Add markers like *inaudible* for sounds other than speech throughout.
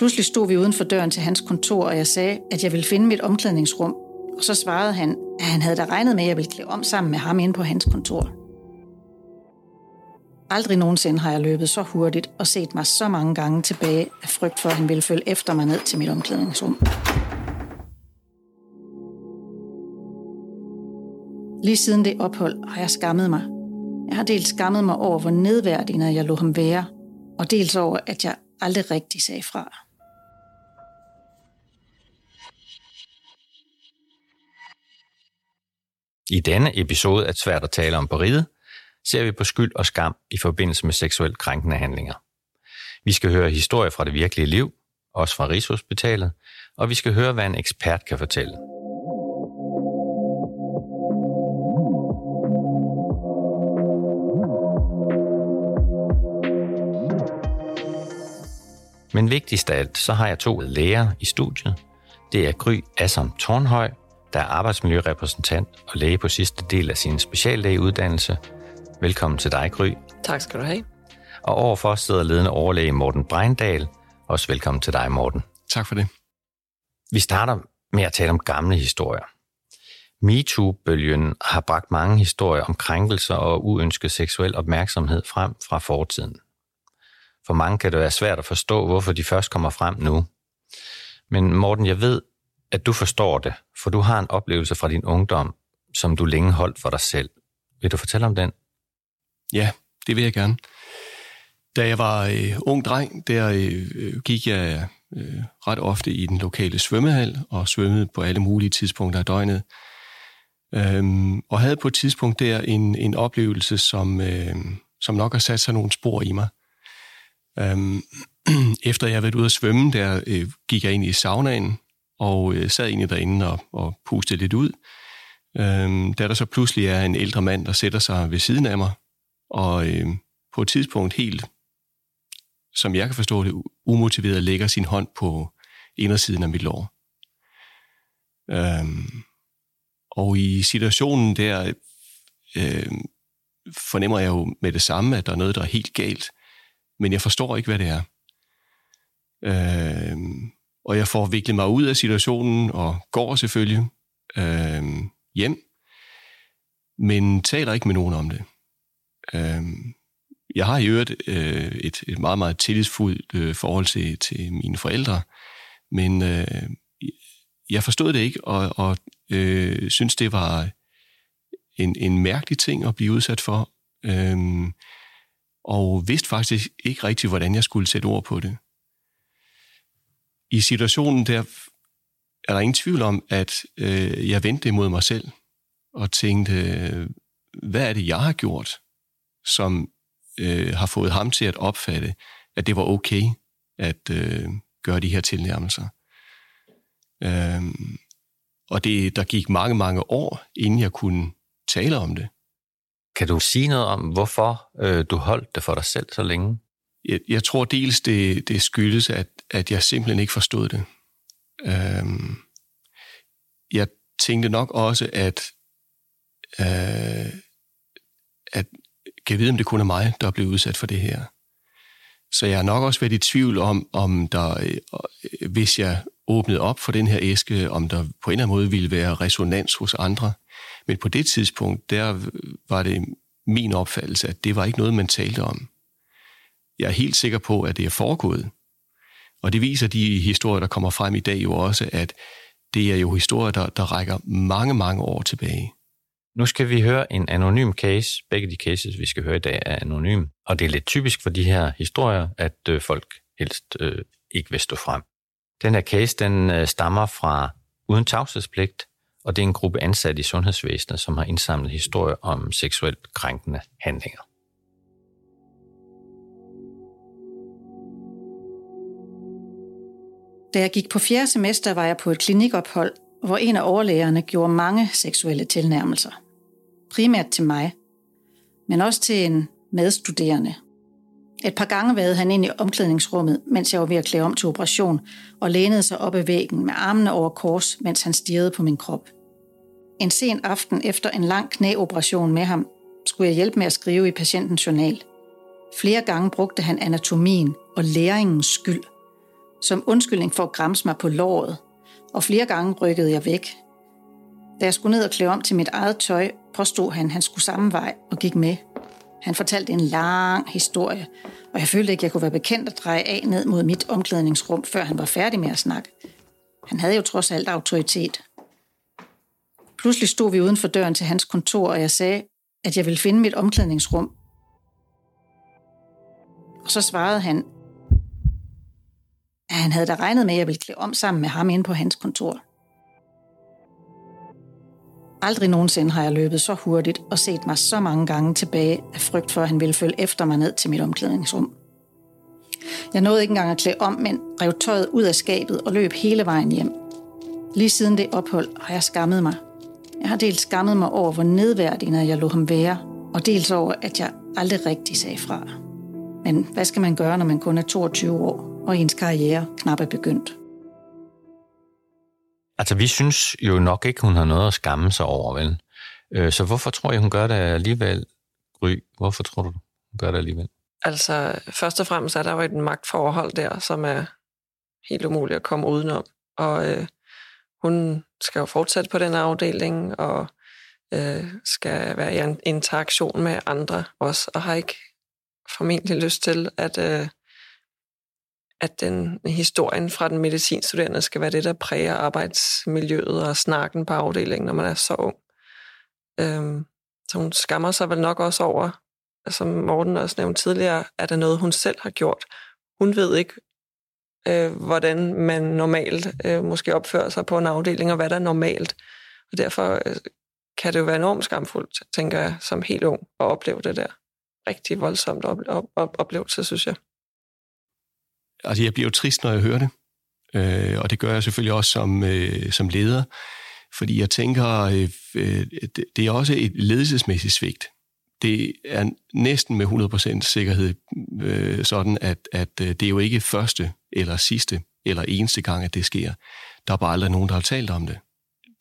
Pludselig stod vi uden for døren til hans kontor, og jeg sagde, at jeg ville finde mit omklædningsrum. Og så svarede han, at han havde da regnet med, at jeg ville klæde om sammen med ham inde på hans kontor. Aldrig nogensinde har jeg løbet så hurtigt og set mig så mange gange tilbage af frygt for, at han ville følge efter mig ned til mit omklædningsrum. Lige siden det ophold har jeg skammet mig. Jeg har dels skammet mig over, hvor nedværdigende jeg lå ham være, og dels over, at jeg aldrig rigtig sagde fra. I denne episode af Svært at tale om på riget, ser vi på skyld og skam i forbindelse med seksuelt krænkende handlinger. Vi skal høre historier fra det virkelige liv, også fra Rigshospitalet, og vi skal høre, hvad en ekspert kan fortælle. Men vigtigst af alt, så har jeg to læger i studiet. Det er Gry Assam Tornhøj, der er arbejdsmiljørepræsentant og læge på sidste del af sin speciallægeuddannelse. Velkommen til dig, Gry. Tak skal du have. Og overfor sidder ledende overlæge Morten Breindal. Også velkommen til dig, Morten. Tak for det. Vi starter med at tale om gamle historier. MeToo-bølgen har bragt mange historier om krænkelser og uønsket seksuel opmærksomhed frem fra fortiden. For mange kan det være svært at forstå, hvorfor de først kommer frem nu. Men Morten, jeg ved, at du forstår det, for du har en oplevelse fra din ungdom, som du længe holdt for dig selv. Vil du fortælle om den? Ja, det vil jeg gerne. Da jeg var øh, ung dreng, der øh, øh, gik jeg øh, ret ofte i den lokale svømmehal og svømmede på alle mulige tidspunkter af døgnet. Øhm, og havde på et tidspunkt der en, en oplevelse, som, øh, som nok har sat sig nogle spor i mig. Øhm, *clears throat* efter jeg havde været ude at svømme, der øh, gik jeg ind i saunaen, og øh, sad egentlig derinde og, og pustede lidt ud. Øhm, da der så pludselig er en ældre mand, der sætter sig ved siden af mig, og øh, på et tidspunkt helt, som jeg kan forstå det, umotiveret lægger sin hånd på indersiden af mit lår. Øhm, og i situationen der øh, fornemmer jeg jo med det samme, at der er noget, der er helt galt, men jeg forstår ikke, hvad det er. Øh, og jeg får viklet mig ud af situationen og går selvfølgelig øh, hjem, men taler ikke med nogen om det. Øh, jeg har i øvrigt øh, et, et meget, meget tillidsfuldt øh, forhold til, til mine forældre, men øh, jeg forstod det ikke, og, og øh, synes, det var en, en mærkelig ting at blive udsat for, øh, og vidste faktisk ikke rigtigt, hvordan jeg skulle sætte ord på det i situationen der er der ingen tvivl om, at øh, jeg vendte imod mig selv og tænkte, hvad er det, jeg har gjort, som øh, har fået ham til at opfatte, at det var okay at øh, gøre de her tilnærmelser. Øh, og det, der gik mange, mange år, inden jeg kunne tale om det. Kan du sige noget om, hvorfor øh, du holdt det for dig selv så længe? Jeg, jeg tror dels, det, det skyldes, at, at jeg simpelthen ikke forstod det. Øhm, jeg tænkte nok også, at, øh, at kan jeg vide, om det kun er mig, der er blevet udsat for det her. Så jeg har nok også været i tvivl om, om der, øh, hvis jeg åbnede op for den her æske, om der på en eller anden måde ville være resonans hos andre. Men på det tidspunkt, der var det min opfattelse, at det var ikke noget, man talte om jeg er helt sikker på, at det er foregået. Og det viser de historier, der kommer frem i dag jo også, at det er jo historier, der, der rækker mange, mange år tilbage. Nu skal vi høre en anonym case. Begge de cases, vi skal høre i dag, er anonym. Og det er lidt typisk for de her historier, at øh, folk helst øh, ikke vil stå frem. Den her case, den øh, stammer fra uden tavshedspligt, og det er en gruppe ansatte i sundhedsvæsenet, som har indsamlet historier om seksuelt krænkende handlinger. Da jeg gik på fjerde semester, var jeg på et klinikophold, hvor en af overlægerne gjorde mange seksuelle tilnærmelser. Primært til mig, men også til en medstuderende. Et par gange vade han ind i omklædningsrummet, mens jeg var ved at klæde om til operation, og lænede sig op ad væggen med armene over kors, mens han stirrede på min krop. En sen aften efter en lang knæoperation med ham, skulle jeg hjælpe med at skrive i patientens journal. Flere gange brugte han anatomien og læringens skyld – som undskyldning for at græmse mig på låret, og flere gange rykkede jeg væk. Da jeg skulle ned og klæde om til mit eget tøj, påstod han, at han skulle samme vej og gik med. Han fortalte en lang historie, og jeg følte ikke, at jeg kunne være bekendt at dreje af ned mod mit omklædningsrum, før han var færdig med at snakke. Han havde jo trods alt autoritet. Pludselig stod vi uden for døren til hans kontor, og jeg sagde, at jeg ville finde mit omklædningsrum. Og så svarede han, han havde da regnet med, at jeg ville klæde om sammen med ham inde på hans kontor. Aldrig nogensinde har jeg løbet så hurtigt og set mig så mange gange tilbage af frygt for, at han ville følge efter mig ned til mit omklædningsrum. Jeg nåede ikke engang at klæde om, men rev tøjet ud af skabet og løb hele vejen hjem. Lige siden det ophold har jeg skammet mig. Jeg har dels skammet mig over, hvor nedværdigende jeg lå ham være, og dels over, at jeg aldrig rigtig sagde fra. Men hvad skal man gøre, når man kun er 22 år, og ens karriere knap er begyndt? Altså, vi synes jo nok ikke, hun har noget at skamme sig over, vel? Øh, så hvorfor tror jeg, hun gør det alligevel, Gry? Hvorfor tror du, hun gør det alligevel? Altså, først og fremmest er der jo et magtforhold der, som er helt umuligt at komme udenom. Og øh, hun skal jo fortsætte på den afdeling, og øh, skal være i en interaktion med andre også, og har ikke formentlig lyst til, at, øh, at den historien fra den medicinstuderende skal være det, der præger arbejdsmiljøet og snakken på afdelingen, når man er så ung. Øhm, så hun skammer sig vel nok også over, som Morten også nævnte tidligere, at det noget, hun selv har gjort. Hun ved ikke, øh, hvordan man normalt øh, måske opfører sig på en afdeling, og hvad der er normalt. Og derfor øh, kan det jo være enormt skamfuldt, tænker jeg, som helt ung, at opleve det der. Rigtig voldsomt op- op- op- oplevelse, synes jeg. Altså, jeg bliver jo trist, når jeg hører det. Øh, og det gør jeg selvfølgelig også som, øh, som leder. Fordi jeg tænker, øh, øh det er også et ledelsesmæssigt svigt det er næsten med 100% sikkerhed øh, sådan, at, at øh, det er jo ikke første eller sidste eller eneste gang, at det sker. Der er bare aldrig nogen, der har talt om det.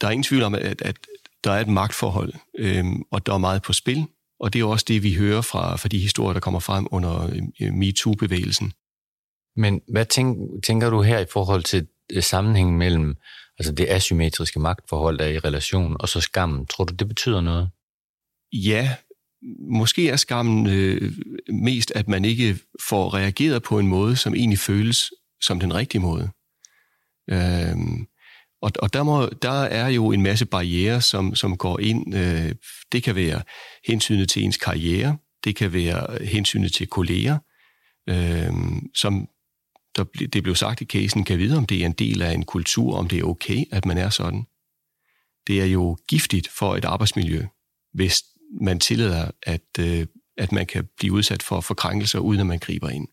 Der er ingen tvivl om, at, at der er et magtforhold, øh, og der er meget på spil, og det er også det, vi hører fra, fra de historier, der kommer frem under øh, MeToo-bevægelsen. Men hvad tænk, tænker du her i forhold til øh, sammenhængen mellem altså det asymmetriske magtforhold, der er i relation, og så skammen? Tror du, det betyder noget? Ja, måske er skammen øh, mest, at man ikke får reageret på en måde, som egentlig føles som den rigtige måde. Øhm, og og der, må, der er jo en masse barriere, som, som går ind. Øh, det kan være hensynet til ens karriere, det kan være hensynet til kolleger, øh, som der, det blev sagt i casen, kan vide, om det er en del af en kultur, om det er okay, at man er sådan. Det er jo giftigt for et arbejdsmiljø, hvis man tillader, at, øh, at man kan blive udsat for forkrænkelser, uden at man griber ind.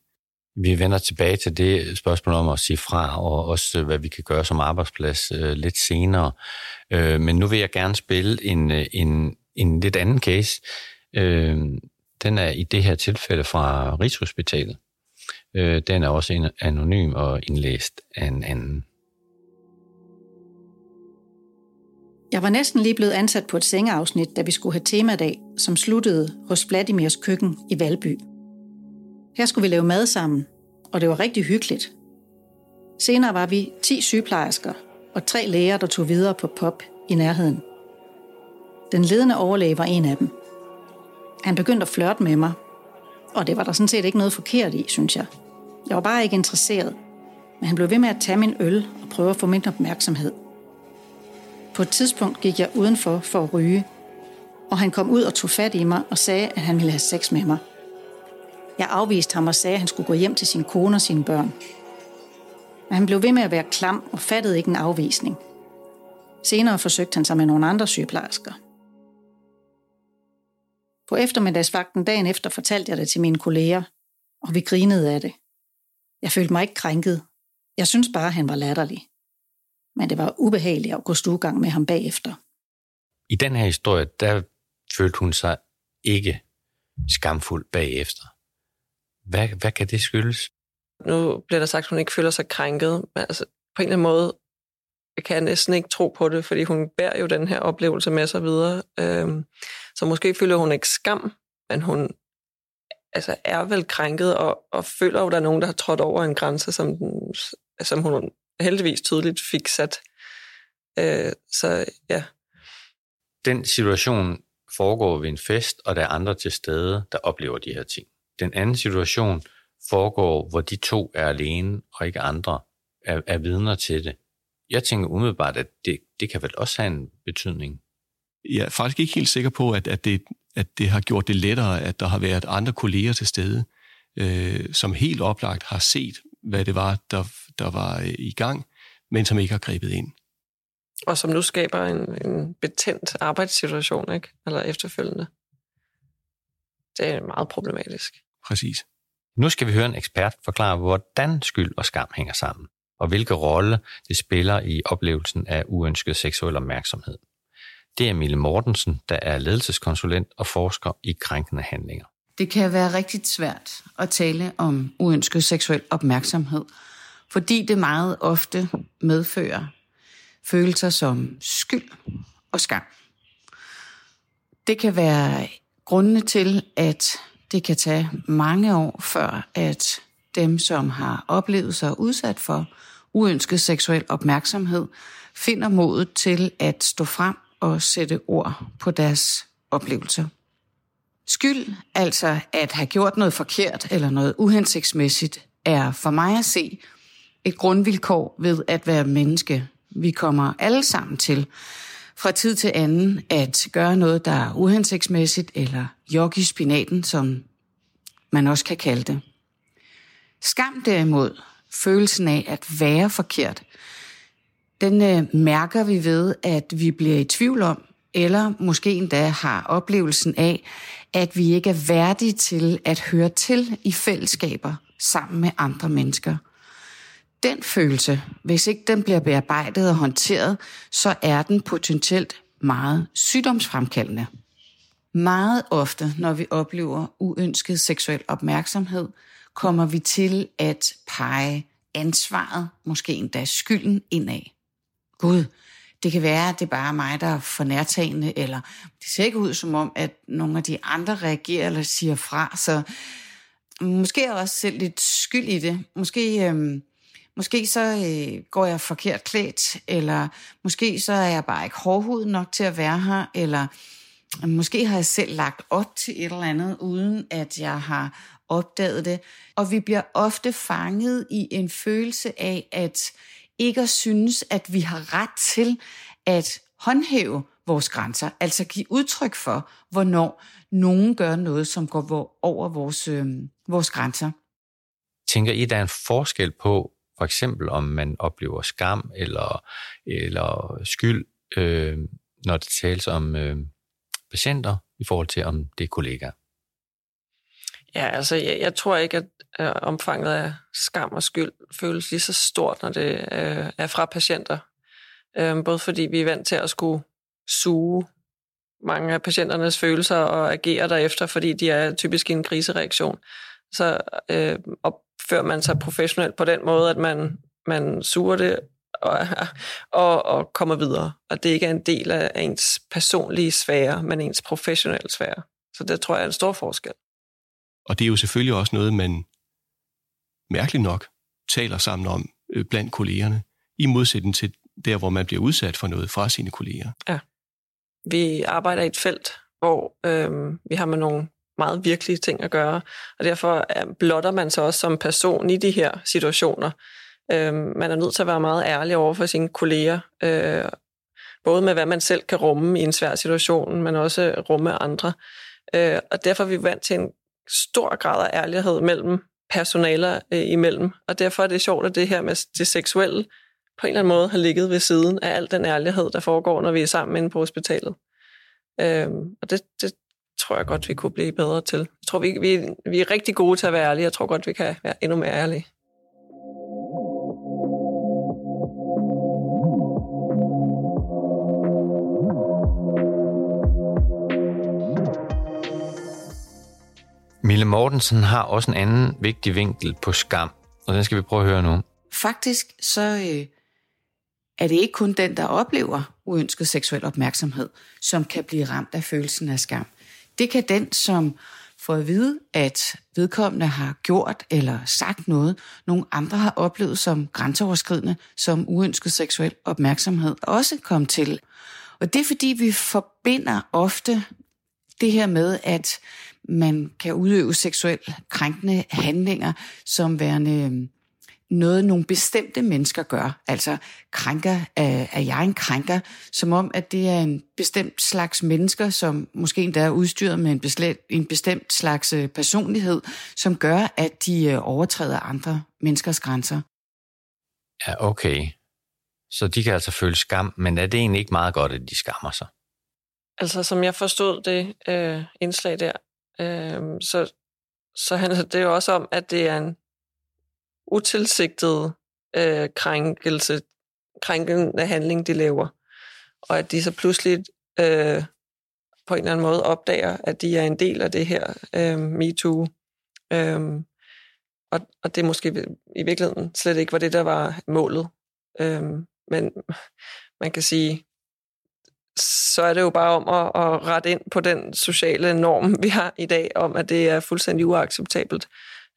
Vi vender tilbage til det spørgsmål om at sige fra, og også øh, hvad vi kan gøre som arbejdsplads øh, lidt senere. Øh, men nu vil jeg gerne spille en, øh, en, en lidt anden case. Øh, den er i det her tilfælde fra Rigshospitalet. Øh, den er også anonym og indlæst af en anden. Jeg var næsten lige blevet ansat på et sengeafsnit, da vi skulle have temadag, som sluttede hos Vladimirs køkken i Valby. Her skulle vi lave mad sammen, og det var rigtig hyggeligt. Senere var vi 10 sygeplejersker og tre læger, der tog videre på POP i nærheden. Den ledende overlæge var en af dem. Han begyndte at flirte med mig, og det var der sådan set ikke noget forkert i, synes jeg. Jeg var bare ikke interesseret, men han blev ved med at tage min øl og prøve at få min opmærksomhed – på et tidspunkt gik jeg udenfor for at ryge, og han kom ud og tog fat i mig og sagde, at han ville have sex med mig. Jeg afviste ham og sagde, at han skulle gå hjem til sin kone og sine børn. Men han blev ved med at være klam og fattede ikke en afvisning. Senere forsøgte han sig med nogle andre sygeplejersker. På eftermiddagsvagten dagen efter fortalte jeg det til mine kolleger, og vi grinede af det. Jeg følte mig ikke krænket. Jeg synes bare, han var latterlig men det var ubehageligt at gå stuegang med ham bagefter. I den her historie, der følte hun sig ikke skamfuld bagefter. Hvad, hvad kan det skyldes? Nu bliver der sagt, at hun ikke føler sig krænket, men altså, på en eller anden måde kan jeg næsten ikke tro på det, fordi hun bærer jo den her oplevelse med sig videre. Øhm, så måske føler hun ikke skam, men hun altså, er vel krænket og, og føler jo, at der er nogen, der har trådt over en grænse, som den som hun heldigvis tydeligt fik sat. Øh, så ja. Den situation foregår ved en fest, og der er andre til stede, der oplever de her ting. Den anden situation foregår, hvor de to er alene, og ikke andre er, er vidner til det. Jeg tænker umiddelbart, at det, det kan vel også have en betydning. Jeg er faktisk ikke helt sikker på, at, at, det, at det har gjort det lettere, at der har været andre kolleger til stede, øh, som helt oplagt har set, hvad det var, der, der var øh, i gang, men som ikke har grebet ind. Og som nu skaber en, en betændt arbejdssituation, ikke? eller efterfølgende. Det er meget problematisk. Præcis. Nu skal vi høre en ekspert forklare, hvordan skyld og skam hænger sammen, og hvilke rolle det spiller i oplevelsen af uønsket seksuel opmærksomhed. Det er Mille Mortensen, der er ledelseskonsulent og forsker i krænkende handlinger. Det kan være rigtig svært at tale om uønsket seksuel opmærksomhed, fordi det meget ofte medfører følelser som skyld og skam. Det kan være grundene til, at det kan tage mange år før, at dem, som har oplevet sig udsat for uønsket seksuel opmærksomhed, finder modet til at stå frem at sætte ord på deres oplevelser. Skyld, altså at have gjort noget forkert eller noget uhensigtsmæssigt, er for mig at se et grundvilkår ved at være menneske. Vi kommer alle sammen til fra tid til anden at gøre noget, der er uhensigtsmæssigt, eller jog i spinaten, som man også kan kalde det. Skam derimod, følelsen af at være forkert, den øh, mærker vi ved, at vi bliver i tvivl om, eller måske endda har oplevelsen af, at vi ikke er værdige til at høre til i fællesskaber sammen med andre mennesker. Den følelse, hvis ikke den bliver bearbejdet og håndteret, så er den potentielt meget sygdomsfremkaldende. Meget ofte, når vi oplever uønsket seksuel opmærksomhed, kommer vi til at pege ansvaret, måske endda skylden indad. Gud, det kan være, at det er bare mig, der er for nærtagende, eller det ser ikke ud som om, at nogle af de andre reagerer eller siger fra, så måske er jeg også selv lidt skyld i det. Måske, øh, måske så øh, går jeg forkert klædt, eller måske så er jeg bare ikke hårdhud nok til at være her, eller måske har jeg selv lagt op til et eller andet, uden at jeg har opdaget det. Og vi bliver ofte fanget i en følelse af, at ikke at synes, at vi har ret til at håndhæve vores grænser, altså give udtryk for, hvornår nogen gør noget, som går over vores, øh, vores grænser. Tænker I, der er en forskel på, for eksempel om man oplever skam eller, eller skyld, øh, når det tales om øh, patienter, i forhold til om det er kollegaer? Ja, altså jeg, jeg tror ikke, at øh, omfanget af skam og skyld føles lige så stort, når det øh, er fra patienter. Øh, både fordi vi er vant til at skulle suge mange af patienternes følelser og agere derefter, fordi de er typisk i en krisereaktion. Så øh, opfører man sig professionelt på den måde, at man, man suger det og, *laughs* og, og kommer videre. Og det ikke er en del af ens personlige sfære, men ens professionelle sfære. Så det tror jeg er en stor forskel. Og det er jo selvfølgelig også noget, man mærkeligt nok taler sammen om øh, blandt kollegerne, i modsætning til der, hvor man bliver udsat for noget fra sine kolleger. Ja. Vi arbejder i et felt, hvor øh, vi har med nogle meget virkelige ting at gøre, og derfor øh, blotter man sig også som person i de her situationer. Øh, man er nødt til at være meget ærlig over for sine kolleger, øh, både med hvad man selv kan rumme i en svær situation, men også rumme andre. Øh, og derfor er vi vant til en stor grad af ærlighed mellem personaler øh, imellem. Og derfor er det sjovt, at det her med det seksuelle på en eller anden måde har ligget ved siden af al den ærlighed, der foregår, når vi er sammen inde på hospitalet. Øhm, og det, det tror jeg godt, vi kunne blive bedre til. Jeg tror, vi, vi, vi er rigtig gode til at være ærlige. Jeg tror godt, vi kan være endnu mere ærlige. Mille Mortensen har også en anden vigtig vinkel på skam, og den skal vi prøve at høre nu. Faktisk så øh, er det ikke kun den, der oplever uønsket seksuel opmærksomhed, som kan blive ramt af følelsen af skam. Det kan den, som får at vide, at vedkommende har gjort eller sagt noget, nogle andre har oplevet som grænseoverskridende, som uønsket seksuel opmærksomhed også kom til. Og det er fordi, vi forbinder ofte det her med, at man kan udøve seksuelt krænkende handlinger som værende noget, nogle bestemte mennesker gør. Altså krænker, er, er jeg en krænker, som om, at det er en bestemt slags mennesker, som måske endda er udstyret med en, beslet, en bestemt slags øh, personlighed, som gør, at de øh, overtræder andre menneskers grænser. Ja, okay. Så de kan altså føle skam, men er det egentlig ikke meget godt, at de skammer sig? Altså, som jeg forstod det øh, indslag der, Øhm, så, så handler det jo også om, at det er en utilsigtet øh, krænkelse, krænkende handling, de laver. Og at de så pludselig øh, på en eller anden måde opdager, at de er en del af det her øh, MeToo. Øh, og, og det måske i virkeligheden slet ikke var det, der var målet. Øh, men man kan sige, så er det jo bare om at, at rette ind på den sociale norm, vi har i dag, om at det er fuldstændig uacceptabelt.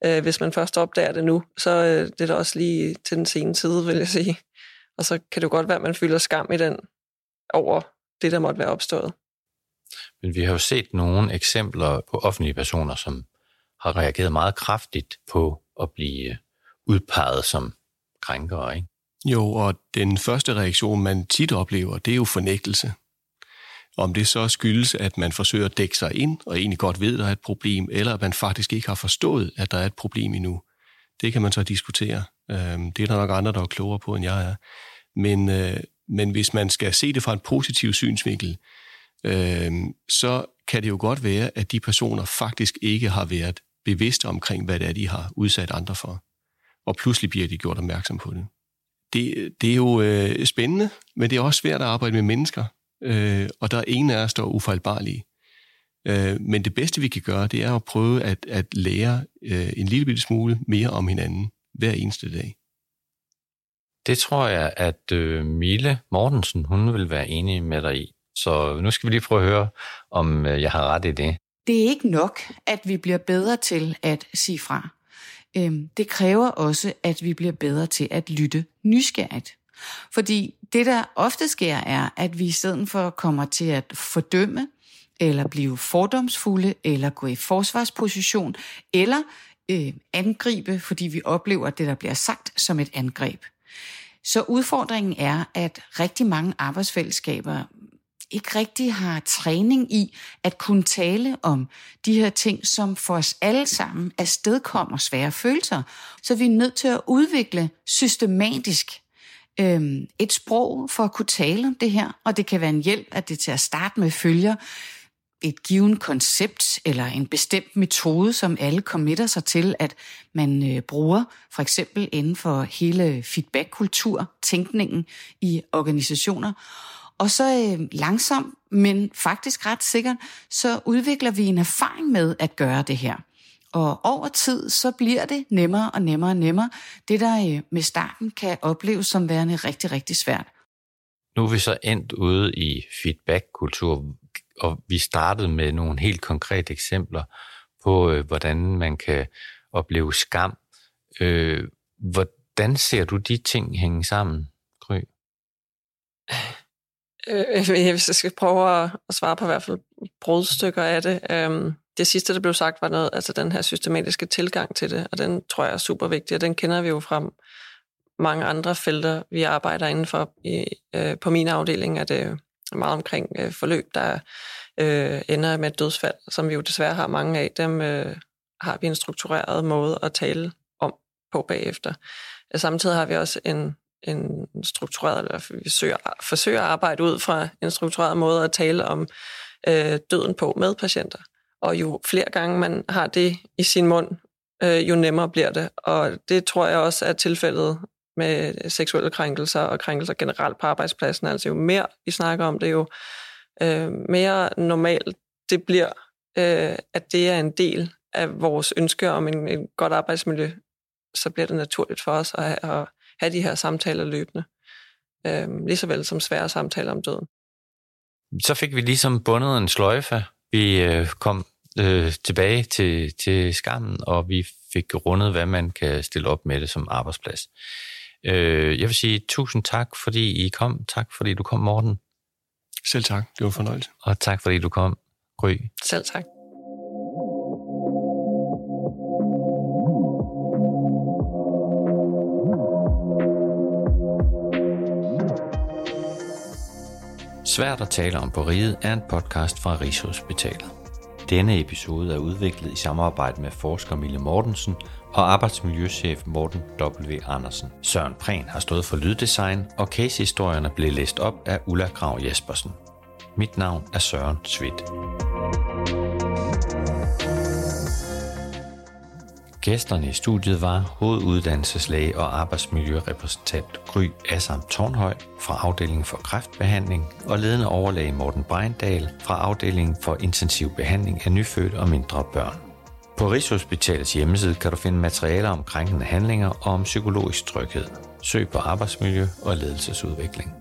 Øh, hvis man først opdager det nu, så øh, det er det også lige til den sene side, vil jeg sige. Og så kan det jo godt være, at man føler skam i den over det, der måtte være opstået. Men vi har jo set nogle eksempler på offentlige personer, som har reageret meget kraftigt på at blive udpeget som krænkere, ikke? Jo, og den første reaktion, man tit oplever, det er jo fornægtelse. Om det så skyldes, at man forsøger at dække sig ind, og egentlig godt ved, at der er et problem, eller at man faktisk ikke har forstået, at der er et problem endnu, det kan man så diskutere. Øhm, det er der nok andre, der er klogere på, end jeg er. Men, øh, men hvis man skal se det fra en positiv synsvinkel, øhm, så kan det jo godt være, at de personer faktisk ikke har været bevidste omkring, hvad det er, de har udsat andre for. Og pludselig bliver de gjort opmærksom på det. Det, det er jo øh, spændende, men det er også svært at arbejde med mennesker, øh, og der er ingen af os, der er ufejlbarlige. Øh, men det bedste, vi kan gøre, det er at prøve at, at lære øh, en lille bitte smule mere om hinanden hver eneste dag. Det tror jeg, at øh, Mille Mortensen, hun vil være enig med dig i. Så nu skal vi lige prøve at høre, om øh, jeg har ret i det. Det er ikke nok, at vi bliver bedre til at sige fra. Øhm, det kræver også, at vi bliver bedre til at lytte nysgerrigt. Fordi det, der ofte sker, er, at vi i stedet for kommer til at fordømme, eller blive fordomsfulde, eller gå i forsvarsposition, eller øh, angribe, fordi vi oplever det, der bliver sagt, som et angreb. Så udfordringen er, at rigtig mange arbejdsfællesskaber ikke rigtig har træning i at kunne tale om de her ting, som for os alle sammen afstedkommer svære følelser. Så vi er nødt til at udvikle systematisk øhm, et sprog for at kunne tale om det her, og det kan være en hjælp, at det til at starte med følger et givet koncept eller en bestemt metode, som alle committer sig til, at man øh, bruger, for eksempel inden for hele feedback-kultur, tænkningen i organisationer. Og så øh, langsomt, men faktisk ret sikkert, så udvikler vi en erfaring med at gøre det her. Og over tid, så bliver det nemmere og nemmere og nemmere. Det, der øh, med starten kan opleves som værende rigtig, rigtig svært. Nu er vi så endt ude i feedback-kultur, og vi startede med nogle helt konkrete eksempler på, øh, hvordan man kan opleve skam. Øh, hvordan ser du de ting hænge sammen, Gry? *sighs* Øh, *laughs* hvis jeg skal prøve at, svare på i hvert fald brudstykker af det. Øh, det sidste, der blev sagt, var noget, altså den her systematiske tilgang til det, og den tror jeg er super vigtig, og den kender vi jo fra mange andre felter, vi arbejder indenfor. I, øh, på min afdeling er det meget omkring øh, forløb, der øh, ender med et dødsfald, som vi jo desværre har mange af. Dem øh, har vi en struktureret måde at tale om på bagefter. Samtidig har vi også en en struktureret, eller vi søger, forsøger at arbejde ud fra en struktureret måde at tale om øh, døden på med patienter. Og jo flere gange man har det i sin mund, øh, jo nemmere bliver det. Og det tror jeg også er tilfældet med seksuelle krænkelser og krænkelser generelt på arbejdspladsen. Altså jo mere vi snakker om det, jo øh, mere normalt det bliver, øh, at det er en del af vores ønske om en, en godt arbejdsmiljø, så bliver det naturligt for os at, at have de her samtaler løbende. Øh, lige så vel som svære samtaler om døden. Så fik vi ligesom bundet en sløjfe. Vi øh, kom øh, tilbage til, til skammen, og vi fik rundet, hvad man kan stille op med det som arbejdsplads. Øh, jeg vil sige tusind tak, fordi I kom. Tak, fordi du kom, Morten. Selv tak. Det var fornøjelse. Og tak, fordi du kom, Gry. Selv tak. Svært at tale om på riget er en podcast fra Rigshospitalet. Denne episode er udviklet i samarbejde med forsker Mille Mortensen og arbejdsmiljøchef Morten W. Andersen. Søren Prehn har stået for lyddesign, og casehistorierne blev læst op af Ulla Grav Jespersen. Mit navn er Søren Svidt. Gæsterne i studiet var hoveduddannelseslæge og arbejdsmiljørepræsentant Gry Assam Tornhøj fra afdelingen for kræftbehandling og ledende overlæge Morten Breindal fra afdelingen for intensiv behandling af nyfødte og mindre børn. På Rigshospitalets hjemmeside kan du finde materialer om krænkende handlinger og om psykologisk tryghed. Søg på arbejdsmiljø og ledelsesudvikling.